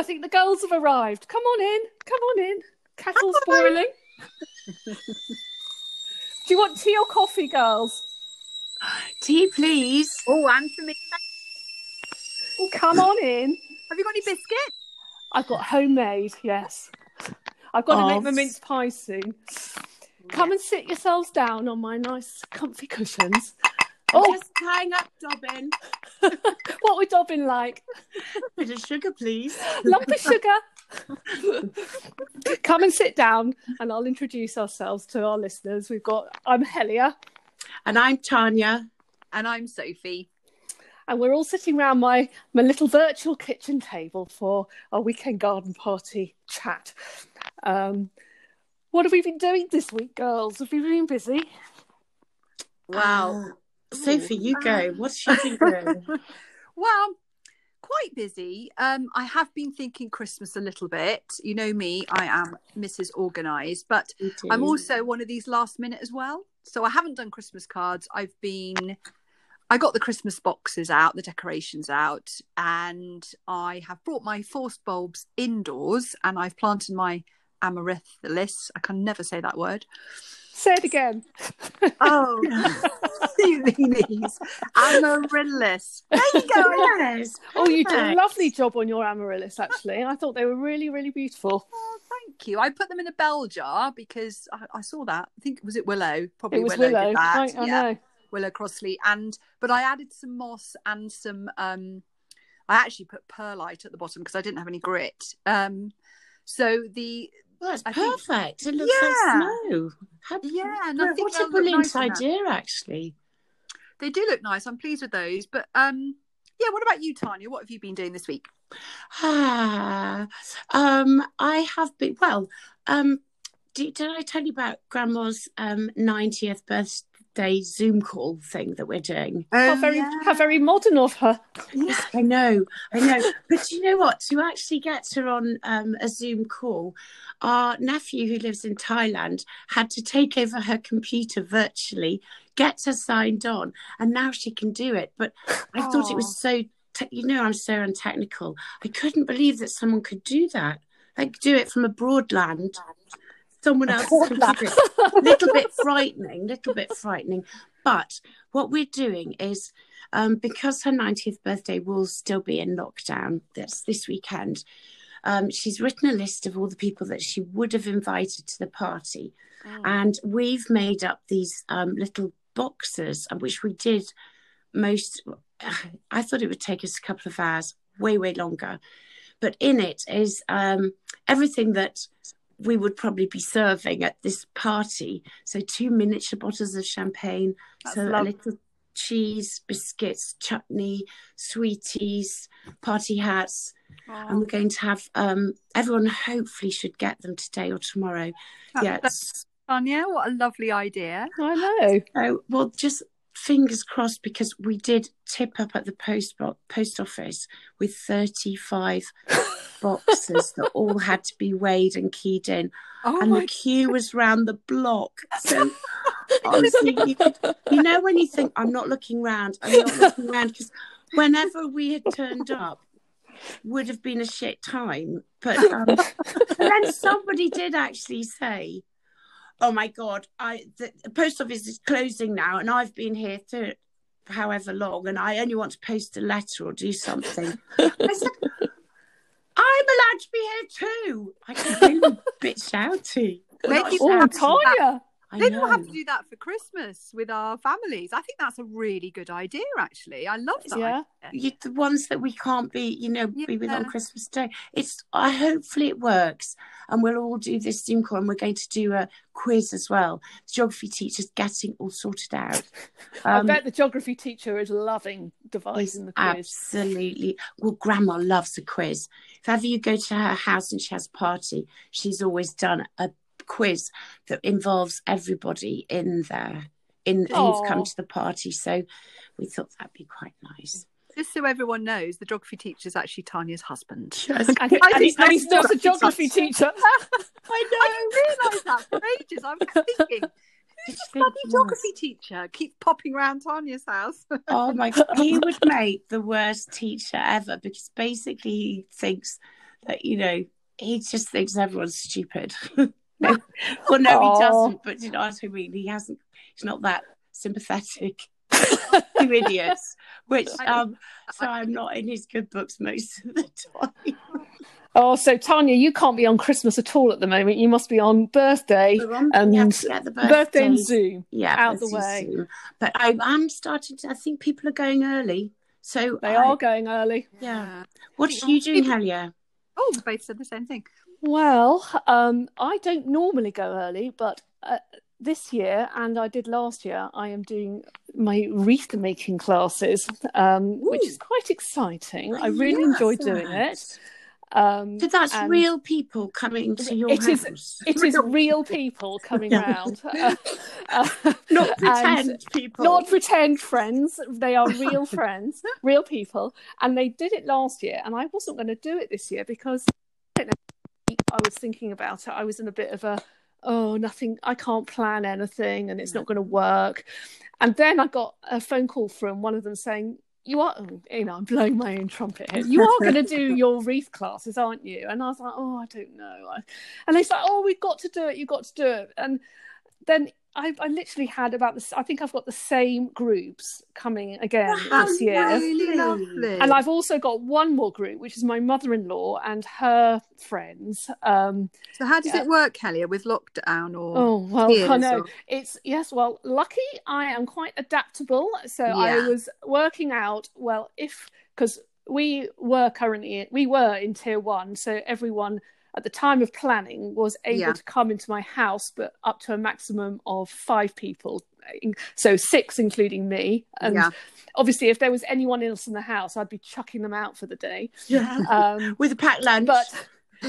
I think the girls have arrived. Come on in. Come on in. Kettle's boiling. Do you want tea or coffee, girls? Tea, please. Oh, and for me. Oh, come on in. Have you got any biscuits? I've got homemade, yes. I've got to make Oh. my mince pie soon. Come and sit yourselves down on my nice comfy cushions. Oh, Oh. just tying up, Dobbin. What would Dobbin like? A Bit of sugar, please. Lump of sugar. Come and sit down and I'll introduce ourselves to our listeners. We've got I'm Helia And I'm Tanya. And I'm Sophie. and we're all sitting around my, my little virtual kitchen table for our weekend garden party chat. Um, what have we been doing this week, girls? Have we been busy? Wow. Uh, Sophie, you go. What's she been doing? well, quite busy. Um, I have been thinking Christmas a little bit. You know me, I am Mrs. Organised, but I'm also one of these last minute as well. So I haven't done Christmas cards. I've been, I got the Christmas boxes out, the decorations out, and I have brought my forced bulbs indoors and I've planted my amaryllis. I can never say that word. Say it again. Oh, you meanies. Amaryllis. There you go. Yes. Oh, you did a lovely job on your amaryllis, actually. I thought they were really, really beautiful. Oh, thank you. I put them in a bell jar because I, I saw that. I think was it Willow? Probably It was Willow. Willow. Did that. I, I yeah. know. Willow Crossley. And but I added some moss and some. um I actually put perlite at the bottom because I didn't have any grit. Um So the Well, that's I think- perfect. It looks Yeah. like snow. How- yeah, and I Well, think what a brilliant nice idea, actually. They do look nice. I'm pleased with those. But um yeah, what about you, Tanya? What have you been doing this week? Ah, um, I have been. Well, um, did, did I tell you about Grandma's um ninetieth birthday Zoom call thing that we're doing? How very, how very modern of her. Yes, I know, I know. But you know what? To actually get her on um, a Zoom call, our nephew who lives in Thailand had to take over her computer virtually, get her signed on, and now she can do it. But I thought it was so. Te- you know, I'm so untechnical. I couldn't believe that someone could do that. Like do it from a broad land. Someone else little bit frightening, little bit frightening. But what we're doing is um, because her 90th birthday will still be in lockdown, that's this weekend. Um, she's written a list of all the people that she would have invited to the party, and we've made up these um, little boxes, uh, which we did most. I thought it would take us a couple of hours, way way longer, but in it is um, everything that we would probably be serving at this party. So two miniature bottles of champagne, That's so a little cheese, biscuits, chutney, sweeties, party hats, and we're going to have um, everyone. Hopefully, should get them today or tomorrow. That- yeah, that's- Tanya, what a lovely idea. I know. so, well, just fingers crossed because we did tip up at the post bo- post office with 35 boxes that all had to be weighed and keyed in. Oh and the queue was round the block. So honestly you, could, you know when you think i'm not looking round i'm not looking round because whenever we had turned up would have been a shit time. But um, then somebody did actually say oh my god i the, the post office is closing now and i've been here for however long and i only want to post a letter or do something. I said i'm allowed to be here too. I got really a bit shouty. Well, not Maybe- Oh, shouty, Tanya. I Maybe we'll have to do that for Christmas with our families. I think that's a really good idea, actually. I love that. Yeah. you, the ones that we can't be, you know, be with on Christmas Day. It's I hopefully it works, and we'll all do this Zoom call, and we're going to do a quiz as well. The geography teacher's getting all sorted out. I Um, bet the geography teacher is loving devising the quiz. Absolutely. Well, Grandma loves a quiz. If ever you go to her house and she has a party, she's always done a quiz that involves everybody in there, in who've come to the party. So we thought that'd be quite nice. Just so everyone knows, the geography teacher is actually Tanya's husband. And, he- I and he- think and he's not a geography teacher. I know. I didn't realise that for ages. I was thinking, who's this bloody geography teacher? Keep popping around Tanya's house. Oh my god, he would make the worst teacher ever because basically he thinks that you know he just thinks everyone's stupid. no, well, no, Aw. he doesn't. But you know what I mean. He hasn't. He's not that sympathetic to idiots. Which um, so I'm not in his good books most of the time. Oh, so Tanya, you can't be on Christmas at all at the moment. You must be on birthday on- and we have the birthday and birthdays. Zoom. yeah, out the way. soon. But I am starting to. I think people are going early. So They I- are going early. Yeah. What are you doing, Helia? Oh, we both said the same thing. Well, um, I don't normally go early, but uh, this year, and I did last year, I am doing my wreath making classes, um, which is quite exciting. I really love enjoy doing it. Um, So that's real people coming to your It is- house. It is real people coming round. Uh, uh, not pretend people. Not pretend friends. They are real friends, real people. And they did it last year, and I wasn't going to do it this year because I, don't know, I was thinking about it. I was in a bit of a, oh, nothing, I can't plan anything and it's not going to work. And then I got a phone call from one of them saying, you are, oh, you know, I'm blowing my own trumpet here. You are going to do your wreath classes, aren't you? And I was like, oh, I don't know. And they said, oh, we've got to do it. You've got to do it. And then I, I literally had about this. I think I've got the same groups coming again Wow, this year. Really Lovely. lovely. And I've also got one more group, which is my mother-in-law and her friends. Um, so how does Yeah. it work, Helia, with lockdown or? oh well, I know or- it's yes. Well, lucky I am quite adaptable, so I was working out. Well, if because we were currently we were in tier one, so everyone at the time of planning was able Yeah. to come into my house, but up to a maximum of five people. So six, including me, and Yeah. obviously, if there was anyone else in the house, I'd be chucking them out for the day. Yeah. Um, With a packed lunch. but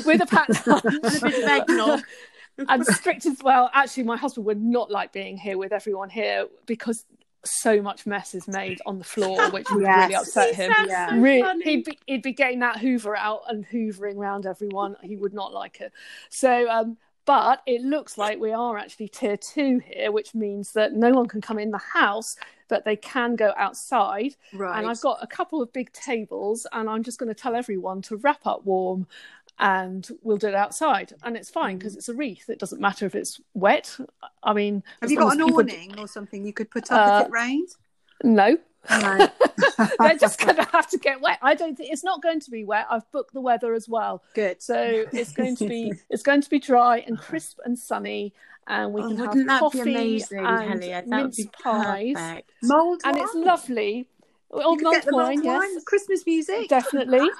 with a packed lunch And a bit of eggnog. and strict as well. Actually, my husband would not like being here with everyone here because so much mess is made on the floor, which would really upset him. sounds Yeah. so he'd be he'd be getting that Hoover out and hoovering around everyone. He would not like it. So, um, but it looks like we are actually tier two here, which means that no one can come in the house, but they can go outside. Right. And I've got a couple of big tables, and I'm just going to tell everyone to wrap up warm, and we'll do it outside. And it's fine because it's a wreath. It doesn't matter if it's wet. I mean, Have you got an awning or something you could put up Uh, if it rains? No, No. they're just going to have to get wet. I don't think it's not going to be wet. I've booked the weather as well, Good. so it's going to be it's going to be dry and crisp and sunny, and we Oh, can have coffee and Helia? That would mince pies, perfect. Mold and wine. it's lovely. You the mulled wine, wine, yes, Christmas music. definitely.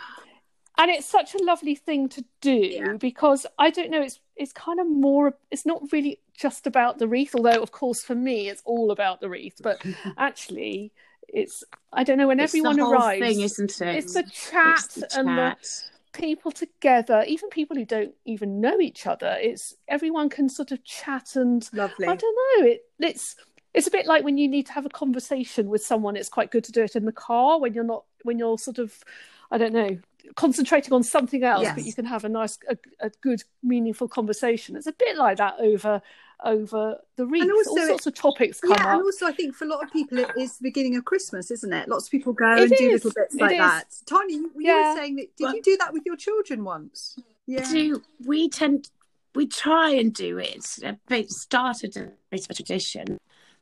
And it's such a lovely thing to do Yeah. because I don't know. It's it's kind of more. It's not really just about the wreath, although of course for me it's all about the wreath. But actually, it's I don't know when It's everyone the whole arrives. thing, isn't it? it's the chat It's the and the people together, even people who don't even know each other. It's everyone can sort of chat and Lovely. I don't know. It it's it's a bit like when you need to have a conversation with someone. It's quite good to do it in the car when you're not when you're sort of I don't know concentrating on something else, Yes. but you can have a nice a, a good meaningful conversation. It's a bit like that over over the wreath. also All sorts of topics come Yeah, up. and also I think for a lot of people it is the beginning of Christmas, isn't it? Lots of people go It and do little bits it like is. that. Tanya, you, you Yeah. were saying that. Did Well- you do that with your children once? Yeah. do we tend we try and do it It started a bit of a tradition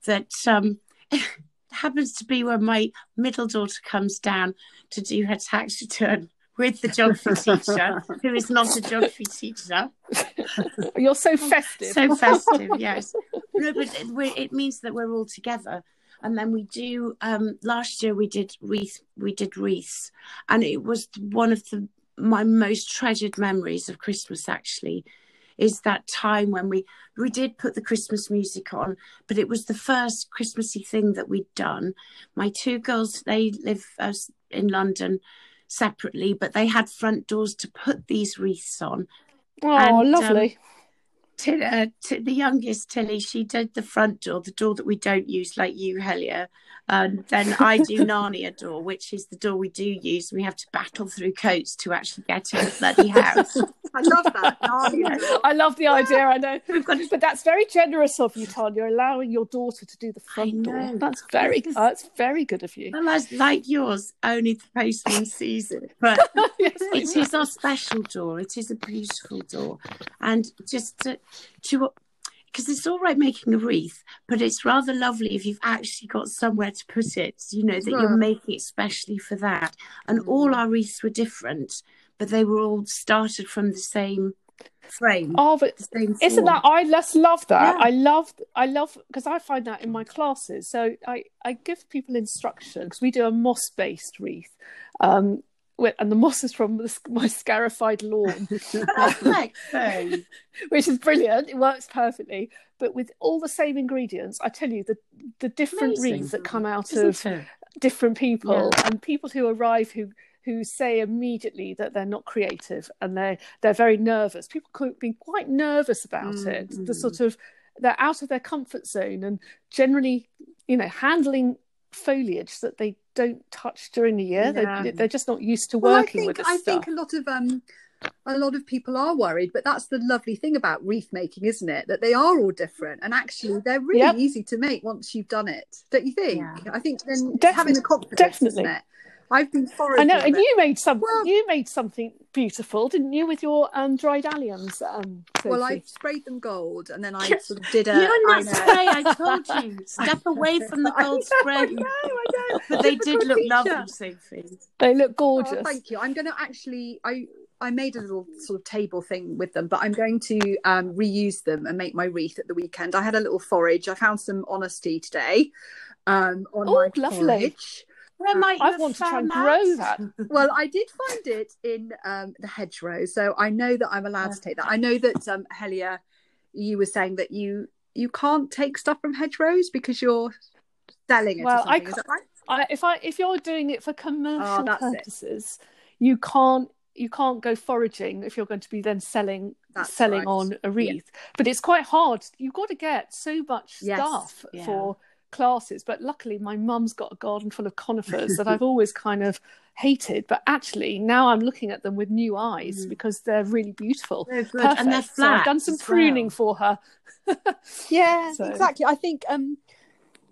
that um happens to be when my middle daughter comes down to do her tax return with the geography teacher who is not a geography teacher. You're so festive. so festive yes. No but it, it means that we're all together. And then we do um last year we did wreath we did wreaths and it was one of the my most treasured memories of christmas actually is that time when we we did put the christmas music on but it was the first christmassy thing that we'd done. My two girls they live uh, in london separately but they had front doors to put these wreaths on. Oh, and, um, lovely. Uh, to the youngest Tilly, she did the front door, the door that we don't use, like you, Helia. And then I do Narnia door, which is the door we do use. We have to battle through coats to actually get in the bloody house. I love that. Narnia. I love the idea. I know, We've got but that's very generous of you, Tanya, allowing your daughter to do the I front door. That's very, that's very good of you. well, that's like yours, only the postman sees it. But yes, it is our special door. It is a beautiful door, and just to, to because it's all right making a wreath, but it's rather lovely if you've actually got somewhere to put it. You know that you're making it specially for that. And all our wreaths were different, but they were all started from the same frame. Oh, but the same isn't that I just love that. Yeah. I love I love because I find that in my classes. So I I give people instruction because we do a moss based wreath. Um and the moss is from the, my scarified lawn, which is brilliant. It works perfectly, but with all the same ingredients. I tell you, the the different Amazing. wreaths that come out Isn't of it? different people and people who arrive who who say immediately that they're not creative and they they're very nervous people could be quite nervous about it the Mm. sort of they're out of their comfort zone and generally you know handling foliage that they don't touch during the year Yeah. they, they're just not used to Well, I working think with this I stuff think a lot of um a lot of people are worried, but that's the lovely thing about wreath making, isn't it? That they are all different, and actually they're really Yep. easy to make once you've done it. Don't you think? Yeah. I think then Def- having the confidence, definitely. Isn't it? I've been foraging. I know, and but- you made some. Well- you made something beautiful, didn't you, with your um, dried alliums? Um, well, I sprayed them gold, and then I sort of did a. You're I not know. spray. I told you. Step away from the I gold know, spray. I know, I know. But they did look teacher. lovely, Sophie. they look Oh, gorgeous. thank you. I'm going to actually. I I made a little sort of table thing with them, but I'm going to um, reuse them and make my wreath at the weekend. I had a little forage. I found some honesty today um, on Oh, my lovely. forage. Where might you I have want to try and found grow that. Well, I did find it in um, the hedgerow, so I know that I'm allowed to take that. I know that um, Helia, you were saying that you you can't take stuff from hedgerows because you're selling it. Well, or I something. Is that right? I, if I if you're doing it for commercial Oh, that's it. purposes, you can't you can't go foraging if you're going to be then selling That's selling right. on a wreath. But it's quite hard. You've got to get so much Yes, stuff yeah. for classes. But luckily, my mum's got a garden full of conifers that I've always kind of hated. But actually, now I'm looking at them with new eyes Mm. because they're really beautiful. They're good. Perfect. And they're so I've flat. done some pruning well. for her. Yeah, So- exactly. I think um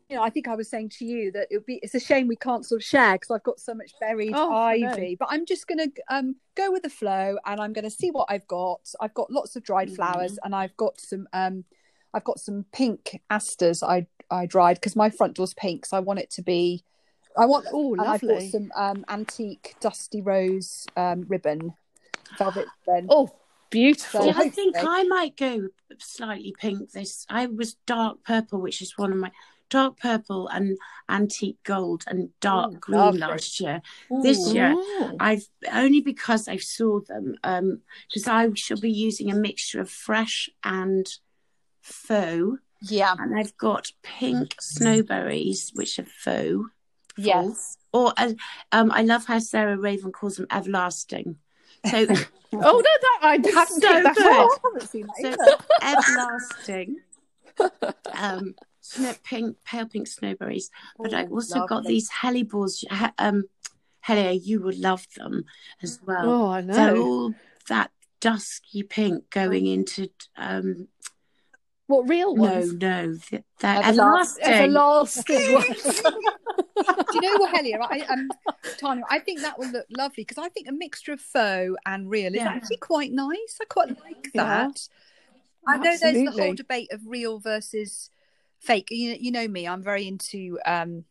you know, I think I was saying to you that it would be it's a shame we can't sort of share because I've got so much buried Oh, ivy. But I'm just gonna um go with the flow and I'm gonna see what I've got. I've got lots of dried Mhm. flowers and I've got some um I've got some pink asters I I dried because my front door's pink, so I want it to be I want Oh, and I've got some um antique dusty rose um ribbon velvet ribbon. Oh, beautiful. So Yeah, I think I might go slightly pink. This I was dark purple, which is one of my dark purple and antique gold and dark Ooh, green lovely. last year. This year. I've only because I saw them um because I shall be using a mixture of fresh and faux, Yeah. and I've got pink snowberries, which are faux. Yes. Or uh, um, I love how Sarah Raven calls them everlasting. So, Oh no, that I hadn't so that good. haven't seen that so everlasting. Um, snow, pink, pale pink snowberries. But I Oh, also got these hellebores. he- Um, Helia, you would love them as well. Oh, I They're know. all that dusky pink going into um What real no ones? no th- they're Everlast- everlasting. Everlasting ones. Do you know what, Helia? I, um, Tanya, I think that will look lovely because I think a mixture of faux and real is Yeah. actually quite nice. I quite like Yeah. that. I know there's the whole debate of real versus fake. You, you know me, I'm very into um,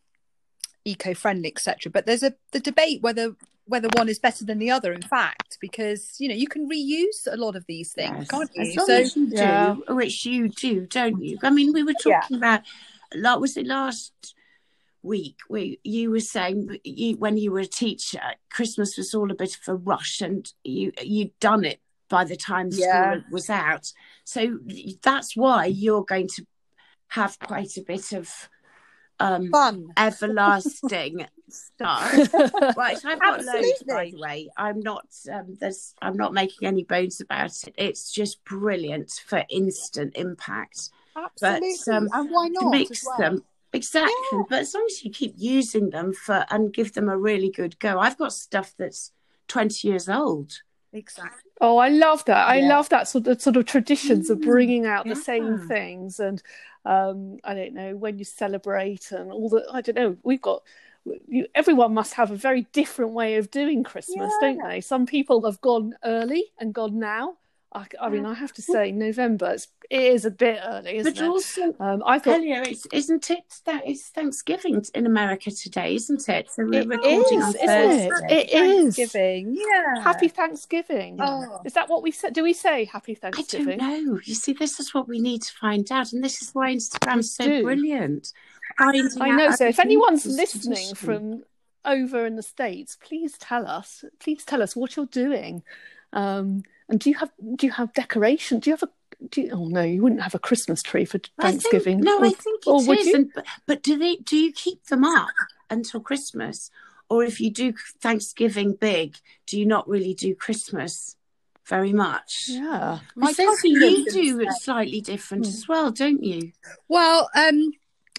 eco-friendly, etc. But there's a the debate whether whether one is better than the other. In fact, because you know you can reuse a lot of these things, Yes. can't you? As long So as you do, Yeah. which you do, don't you? I mean, we were Yeah. talking about. Like, was it last week? We you were saying you, when you were a teacher, Christmas was all a bit of a rush, and you you'd done it by the time Yeah. school was out. So that's why you're going to have quite a bit of um, fun. everlasting stuff. Right, I've got loads. By the way, I'm not. Um, there's. I'm not making any bones about it. It's just brilliant for instant impact. Absolutely, um, and why not? Mix well? them exactly, Yeah. but as long as you keep using them for and give them a really good go. I've got stuff that's 20 years old. Exactly. Oh, I love that. I Yeah. love that sort of sort of traditions of Mm, bringing out the same things and um I don't know when you celebrate and all the I don't know. We've got you, everyone must have a very different way of doing Christmas, Yeah. don't they? Some people have gone early and gone now. I, I mean, I have to say, November it's, it is a bit early, isn't But it? also, Um, I thought Helia, it's, isn't it that it's Thanksgiving in America today, isn't it? So we're It recording is, on isn't it? Thursday. It is. Thanksgiving. Yeah. Happy Thanksgiving. Oh. Is that what we said? Do we say Happy Thanksgiving? I don't Thanksgiving? know. You see, this is what we need to find out, and this is why Instagram's so do. brilliant. Finding I know. So if anyone's listening from over in the states, please tell us. Please tell us what you're doing. Um, and do you have do you have decoration? Do you have a? Do you, oh no, you wouldn't have a Christmas tree for I think- Thanksgiving. no, or, I think or it would is. you? And, but, but do they? Do you keep them up until Christmas, or if you do Thanksgiving big, do you not really do Christmas very much? Yeah. My My cousin you do the it slightly different Hmm. as well, don't you? Well, um,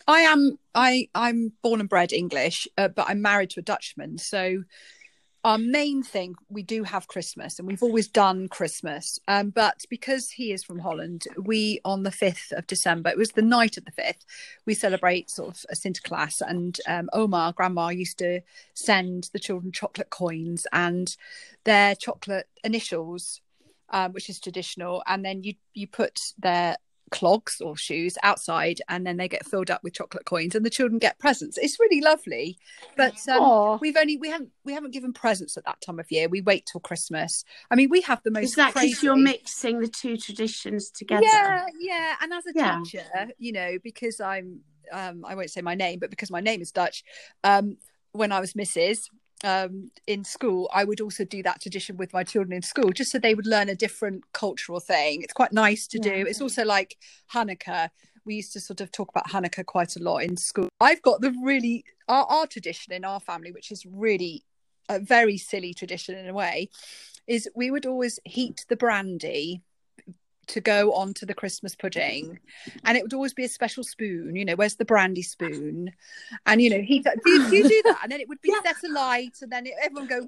I am. I I'm born and bred English, uh, but I'm married to a Dutchman. So our main thing we do have Christmas, and we've always done Christmas. Um, but because he is from Holland, we on the fifth of December. It was the night of the fifth. We celebrate sort of a Sinterklaas, and um, Oma, Grandma, used to send the children chocolate coins and their chocolate initials. Um, which is traditional, and then you you put their clogs or shoes outside and then they get filled up with chocolate coins and the children get presents. It's really lovely. But um, we've only we haven't we haven't given presents at that time of year. We wait till christmas. I mean we have the most Is that because crazy you're mixing the two traditions together? yeah yeah. And as a Yeah. teacher you know because i'm um i won't say my name but because my name is dutch um when i was mrs um in school i would also do that tradition with my children in school just so they would learn a different cultural thing. It's quite nice to do. Yeah. it's also like hanukkah. We used to sort of talk about hanukkah quite a lot in school. I've got the really our, our tradition in our family which is really a very silly tradition in a way is we would always heat the brandy to go on to the Christmas pudding, and it would always be a special spoon. You know, where's the brandy spoon? And you know, he do, you- do you do that? And then it would be Yeah. set alight, and then it, everyone go woo!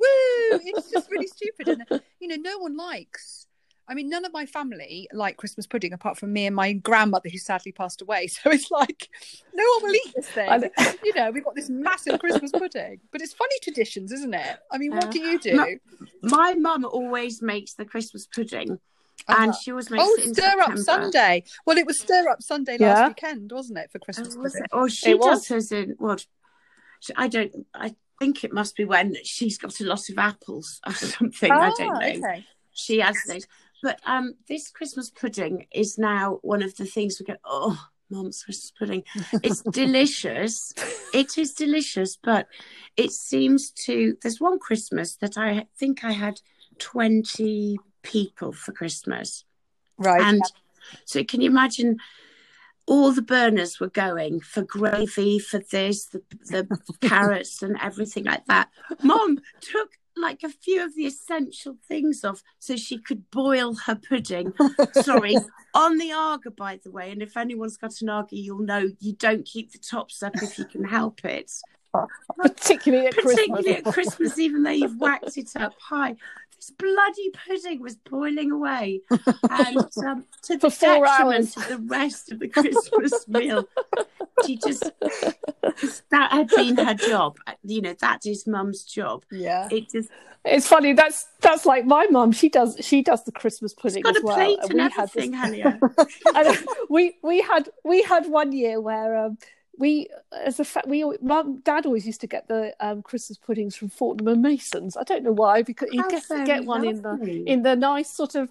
It's just really stupid, and you know, no one likes. I mean, none of my family like Christmas pudding apart from me and my grandmother, who sadly passed away. So it's like no one will eat this thing. You know, we've got this massive Christmas pudding, but it's funny traditions, isn't it? I mean, what uh, Yeah. do you do? No, My mum always makes the Christmas pudding, and Uh-huh. she was Oh, stir up Sunday. Well, it was stir up Sunday last Yeah. weekend, wasn't it, for Christmas? Oh, was pudding? it? Or she It was. does hers in what? I don't. I think it must be when she's got a lot of apples or something. I don't Ah, know. Okay. She has those. But um, this Christmas pudding is now one of the things we go. Oh, mom's Christmas pudding. It's delicious. It is delicious, but it seems to. There's one Christmas that I think I had twenty people for Christmas. Right. And so, can you imagine? All the burners were going for gravy, for this, the, the carrots, and everything like that. Mom took like a few of the essential things off so she could boil her pudding. Sorry, on the Aga, by the way. And if anyone's got an Aga, you'll know you don't keep the tops up if you can help it. particularly at Particularly Christmas. at Christmas, even though you've whacked it up high. This bloody pudding was boiling away, and um, to the detriment of the rest of the Christmas meal. She just that had been her job. You know, that is Mum's job. yeah. It just It's funny. That's that's like my mum. She does she does the Christmas pudding as well. and we had this and we we had we had one year where um, we as a fa- we mum dad always used to get the um, Christmas puddings from Fortnum and Masons. I don't know why because he'd get, one in the in the nice sort of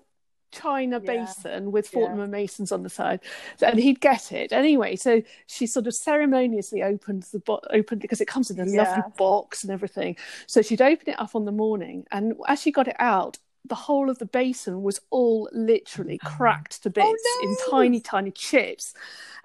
china Yeah. basin with Yeah. Fortnum and Masons on the side, and he'd get it anyway. So she sort of ceremoniously opened the bo- opened because it comes in a Yeah. lovely box and everything. So she'd open it up on the morning, and as she got it out. The whole of the basin was all literally cracked to bits Oh, no. in tiny, tiny chips.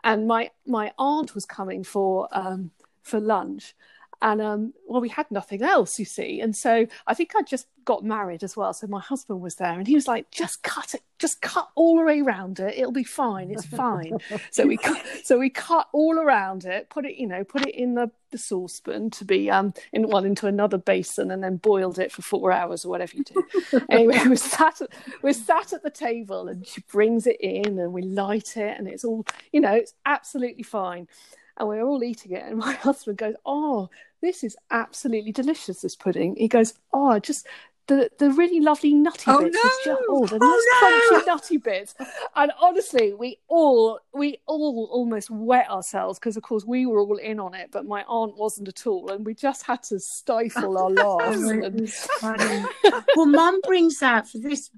And my my aunt was coming for um, for lunch, and um, well, we had nothing else, you see. And so I think I just got married as well. So my husband was there, and he was like, "Just cut it, just cut all the way around it. It'll be fine. It's fine." so we cut, so we cut all around it, put it, you know, put it in the, the saucepan to be um in one into another basin, and then boiled it for four hours or whatever you do. anyway, we sat at, we sat at the table, and she brings it in, and we light it, and it's all, you know, it's absolutely fine. And we're all eating it, and my husband goes, "Oh." this is absolutely delicious. This pudding. He goes, oh, just the the really lovely nutty Oh, bits. It's just, no! oh, the Oh, nice no! crunchy nutty bits. And honestly, we all we all almost wet ourselves because, of course, we were all in on it, but my aunt wasn't at all, and we just had to stifle our laughs. Oh, and, well, Mum brings out for this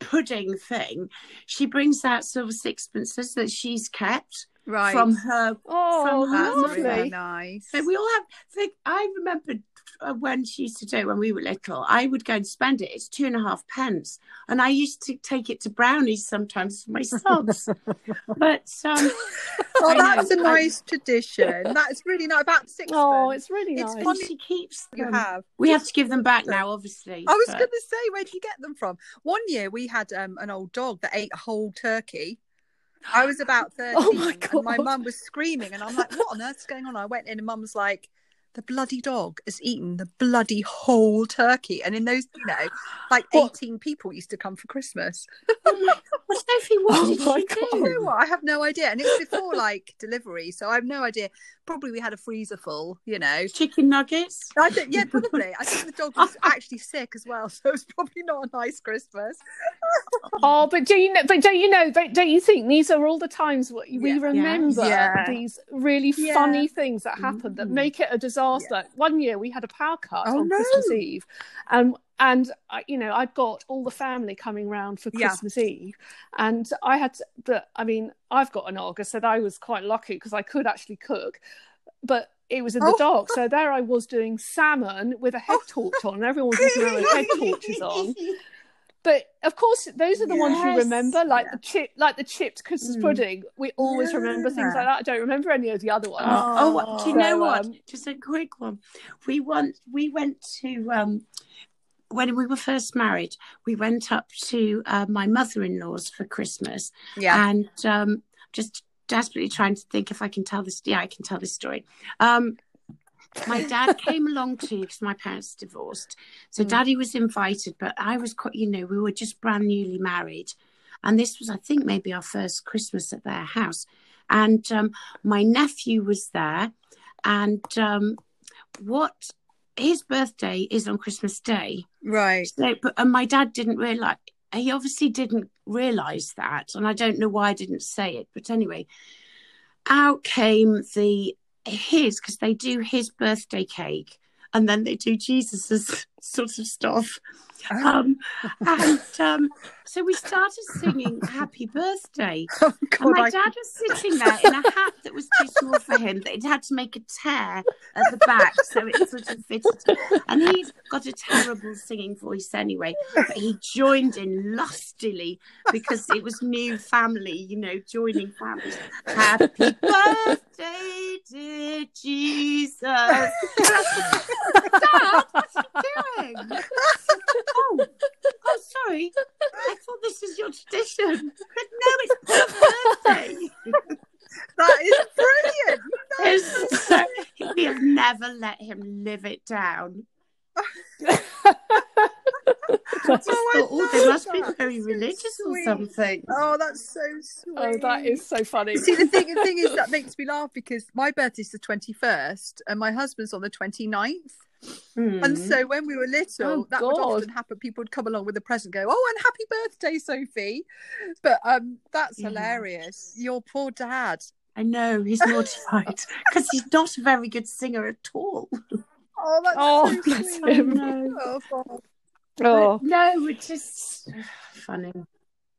pudding thing. She brings out silver sixpences that she's kept Right. from her. oh, From her- That's lovely! really nice. So we all have. Think, I remember uh, when she used to do it when we were little. I would go and spend it. It's two and a half pence, and I used to take it to brownies sometimes for my subs. but um, Oh, I know. that's a I- nice tradition. That's really nice. About six. Oh, it's really It's nice. fun she keeps you have. We have to give them back now, obviously. I was but- going to say, where do you get them from? One year we had um, an old dog that ate a whole turkey. I was about 13 Oh my and my mum was screaming and I'm like, what on earth's going on? I went in and mum's like, the bloody dog has eaten the bloody whole turkey. And in those, you know, like What? 18 people used to come for Christmas. Oh my well, Sophie, what Oh did my she God. You do? know what? I have no idea. And it was before like delivery. So I have no idea. Probably we had a freezer full, you know. Chicken nuggets. I think, yeah, probably. I think the dog was actually sick as well, so it was probably not a nice Christmas. Oh, but do you know? But don't you know? Don't, don't you think these are all the times we Yeah. remember Yeah. these really Yeah. funny things that happen that Mm. make it a disaster? One year we had a power cut Oh, on no. Christmas Eve, and and I, you know I'd got all the family coming round for Yeah. Christmas Eve, and I had. To, but I mean, I've got an Argus, so I was quite lucky because I could actually cook, but. It was in the Oh. dark, so there I was doing salmon with a head torch on, and everyone was around with head torches on. But of course, those are the ones you remember, like Yeah. the chip, like the chipped Christmas Mm. pudding. We always remember things like that. I don't remember any of the other ones. Oh, oh, do you know what? um, Just a quick one. We want we went to um when we were first married, we went up to uh, my mother-in-law's for Christmas, Yeah. and um, just desperately trying to think if I can tell this. Yeah, I can tell this story. Um, my dad came along too because my parents divorced, so Mm. daddy was invited, but I was quite, you know, we were just brand newly married, and this was, I think, maybe our first Christmas at their house, and um, my nephew was there, and um, what his birthday is on Christmas Day. Right. So, but and my dad didn't realize. He obviously didn't realize that, and I don't know why I didn't say it. But anyway, out came the his because they do his birthday cake, and then they do Jesus's sort of stuff. Um, and um, so we started singing "Happy Birthday," Oh, and my I- dad was sitting there in a hat that was too small for him. That he'd had to make a tear at the back so it sort of fitted. And he's got a terrible singing voice anyway. But he joined in lustily because it was new family, you know, joining families. Happy birthday, dear Jesus. Dad, what's he doing? Oh, oh, sorry. I thought this was your tradition. But no, it's Paul's birthday. that is brilliant. It's so, we have never let him live it down. That's- Oh, I Thought, oh, they love must be that. very So religious or something. Oh, that's so sweet. oh, that is so funny. See, the thing, the thing is, that makes me laugh because my birthday's the 21st and my husband's on the 29th. Hmm. And so when we were little, Oh, that would often happen. People would come along with a present, go, "Oh, and happy birthday, Sophie!" But um, that's Yeah. hilarious. Your poor dad. I know he's mortified because he's not a very good singer at all. Oh, that's Oh, so bless sweet. him. Oh, God. Oh. But no, it's just funny.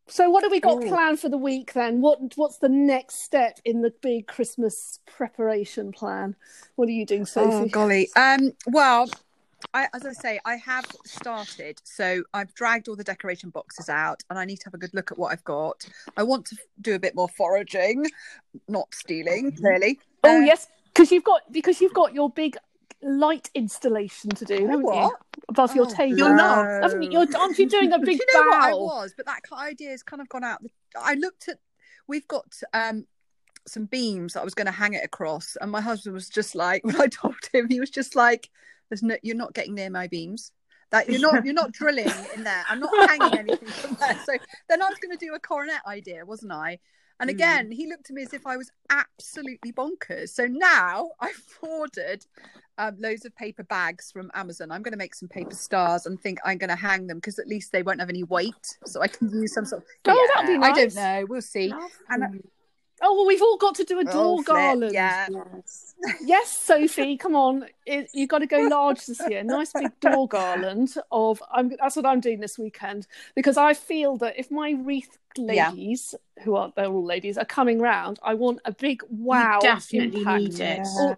So, what have we got Oh. planned for the week then? What What's the next step in the big Christmas preparation plan? What are you doing, Oh golly. Um. Well, I, as I say, I have started. So I've dragged all the decoration boxes out, and I need to have a good look at what I've got. I want to do a bit more foraging, not stealing, clearly. oh Uh, yes, because you've got because you've got your big light installation to do, haven't you? What? Above your Oh, table. You're not. Haven't you? You're, aren't you doing a Do big you know what I was? But that idea has kind of gone out. I looked at. We've got um some beams that I was going to hang it across, and my husband was just like, when I told him, he was just like, "There's no, you're not getting near my beams." That you're not, you're not drilling in there. I'm not hanging anything from there. So then I was going to do a coronet idea, wasn't I? And Mm. again, he looked at me as if I was absolutely bonkers. So now I've ordered um, loads of paper bags from Amazon. I'm going to make some paper stars and think I'm going to hang them because at least they won't have any weight. So I can use some sort of. Oh, that'd be nice. I don't know. We'll see. And Lovely. Oh, well, we've all got to do a door Oh, garland. Yeah. Yes. Yes, Sophie, come on. It, you've got to go large this year. Nice big door garland of. I'm, that's what I'm doing this weekend because I feel that if my wreath Yeah. ladies, who are they're all ladies, are coming round, I want a big wow you definitely impact. need it. Al-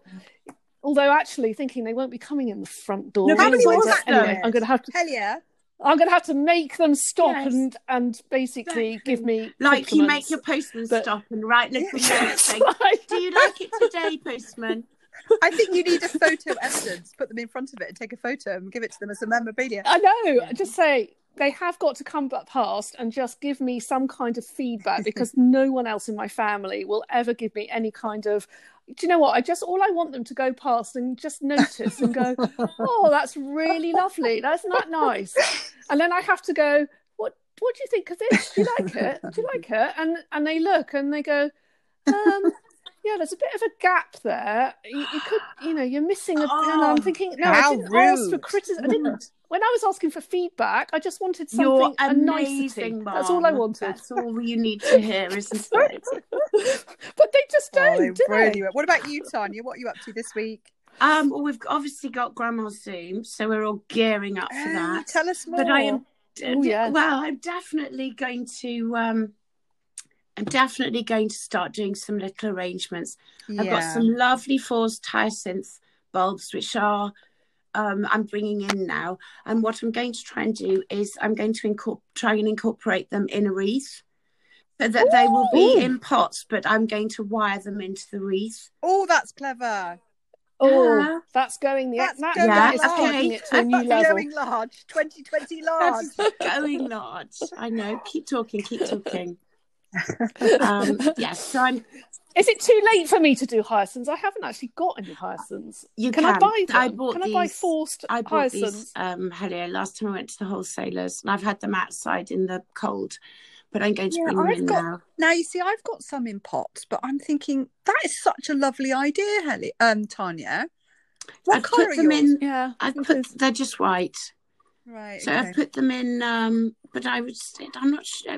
Although actually thinking they won't be coming in the front door. No, how many anyway, ones anyway, there? I'm going to have to. Hell yeah. I'm going to have to make them stop Yes. and and basically Exactly. give me Like you make your postman but- stop and write little notes Yes, saying, right. Do you like it today, postman? I think you need a photo evidence. Put them in front of it and take a photo and give it to them as a memorabilia. I know. Yeah. Just say they have got to come back past and just give me some kind of feedback because no one else in my family will ever give me any kind of. Do you know what? I just all I want them to go past and just notice and go, "Oh, that's really lovely. That's not nice." And then I have to go, "What? What do you think of this? Do you like it? Do you like it?" And and they look and they go, um, "Yeah, there's a bit of a gap there. You, you could, you know, you're missing." A, and I'm Oh, thinking, "No, how I didn't ask for criticism. I didn't when I was asking for feedback, I just wanted something You're something a nicety. amazing, Mom. That's all I wanted. That's all you need to hear, isn't it? but they just don't, Oh, they do really they? What about you, Tanya? What are you up to this week? Um, well, we've obviously got Grandma's Zoom, so we're all gearing up for Oh, that. tell us more. But I am, Oh, yes. well, I'm definitely going to, um, I'm definitely going to start doing some little arrangements. I've got some lovely forced hyacinth bulbs, which are um, I'm bringing in now. And what I'm going to try and do is I'm going to incorpor- try and incorporate them in a wreath. So that they will be in pots, but I'm going to wire them into the wreath. Oh, that's clever. Oh, Yeah. that's going the That's that, going that is large. it to a new Okay. level. Going large. 2020 large. That's going large. I know. Keep talking. Keep talking. Um, yes. So I'm. Is it too late for me to do hyacinths? I haven't actually got any hyacinths. You can, I buy them? I bought can I buy forced I bought hyacinths? these um, Helia last time I went to the wholesalers, and I've had them outside in the cold. But I'm going to Yeah, bring them I've in got- now. Now you see, I've got some in pots, but I'm thinking that is such a lovely idea, Heli- um, Tanya. What I've colour put are them yours? in. Yeah, I've put. is. They're just white. Right. So okay. I've put them in. Um, but I would. I'm not sure.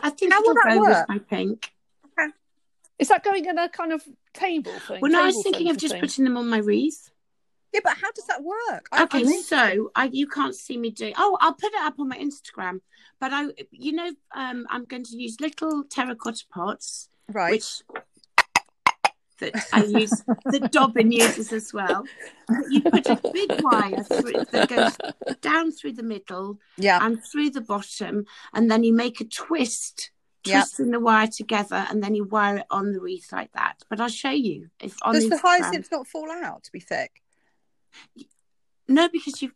I think How will that work? my pink. Is that going in a kind of table thing? Well, no, I was thinking of just thing? putting them on my wreath. Yeah, but how does that work? I- Okay, I so I you can't see me do. Oh, I'll put it up on my Instagram. But I, you know, um, I'm going to use little terracotta pots, right. which that I use that Dobbin uses as well. You put a big wire through that goes down through the middle yeah. and through the bottom, and then you make a twist. Twisting the wire together, and then you wire it on the wreath like that. But I'll show you if on Does the Instagram. hyacinth not fall out to be thick? No, because you.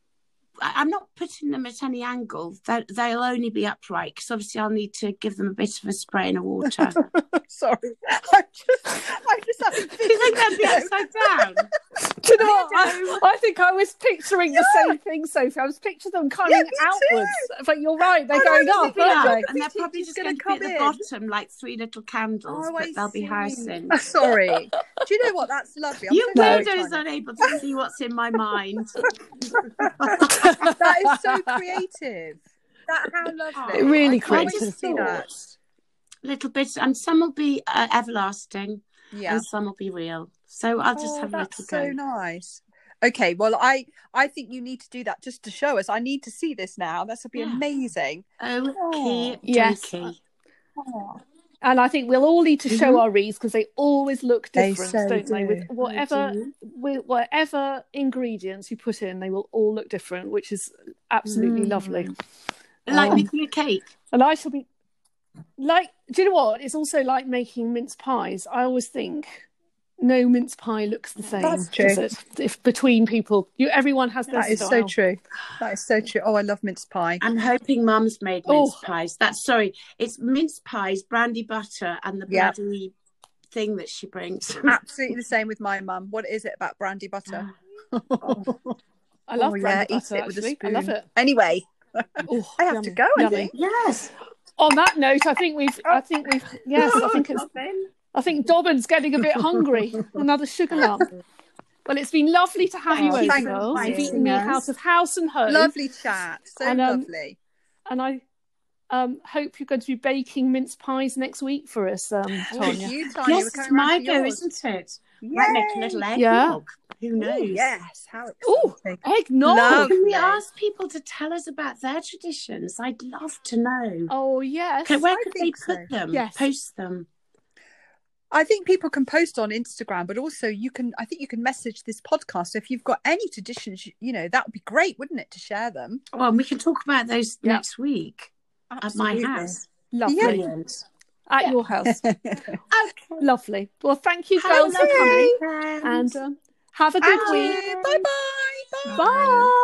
I- I'm not putting them at any angle. They, they'll only be upright because obviously I'll need to give them a bit of a spray in a water. Sorry, I'm just, I'm just you think they'd be upside down? Do you know what? I, I think I was picturing the same thing, Sophie. I was picturing them coming Yeah, outwards. But you're right, they're I going up, aren't they? and they're probably just going be at the in. bottom like three little candles, Oh, but I they'll be housing. Sorry. Do you know what? That's lovely. I'm You so weirdos unable to see what's in my mind. That is so creative. That how lovely. It really I creative. to see that. Little bits, and some will be uh, everlasting, Yeah. and some will be real. So I'll just Oh, have a little that's go. so nice. Okay, well, I I think you need to do that just to show us. I need to see this now. This would be Yeah. amazing. Okay, Oh, yes. dokey. And I think we'll all need to show Mhm. our wreaths because they always look They different, so don't they? With whatever do. with whatever ingredients you put in, they will all look different, which is absolutely Mm. lovely. Like Um, making a cake. And I shall be like, do you know what? It's also like making mince pies. I always think no mince pie looks the same. That's does true. it? If between people, you everyone has their That is so true. That is so true. Oh, I love mince pie. I'm hoping Mum's made Oh. mince pies. That's sorry, it's mince pies, brandy butter, and the Yeah. bloody thing that she brings. Absolutely the same with my mum. What is it about brandy butter? Ah. I love Oh, yeah, brandy eat butter. it with a actually, I love it. Anyway, Oh, I have to yummy, go, I think. yes. on that note, I think we've. I think we've. Yes, I think it's. I think Dobbin's getting a bit hungry. Another sugar lump. Well, it's been lovely to have you Thank over, you for girls. You've inviting eaten me out of house and home. Lovely chat. So And, um, lovely. And I um, hope you're going to be baking mince pies next week for us, um, Oh, Tanya. you, Tanya, Yes, it's my to go, isn't it? Might make a little Yay. eggnog. Yeah. Who Ooh, knows? yes, how Ooh, exciting. eggnog. Love. Can we ask people to tell us about their traditions? I'd love to know. Oh yes. Okay, where I could they put so. them? Yes. Post them. I think people can post on Instagram, but also you can. I think you can message this podcast. So if you've got any traditions, you- know that would be great, wouldn't it, to share them? Well, and we can talk about those Yeah. next week at my house. Lovely. Yeah. At your house. Okay. Lovely. Well, thank you, girls, for coming. And um, have a good week. you. Bye bye. Bye.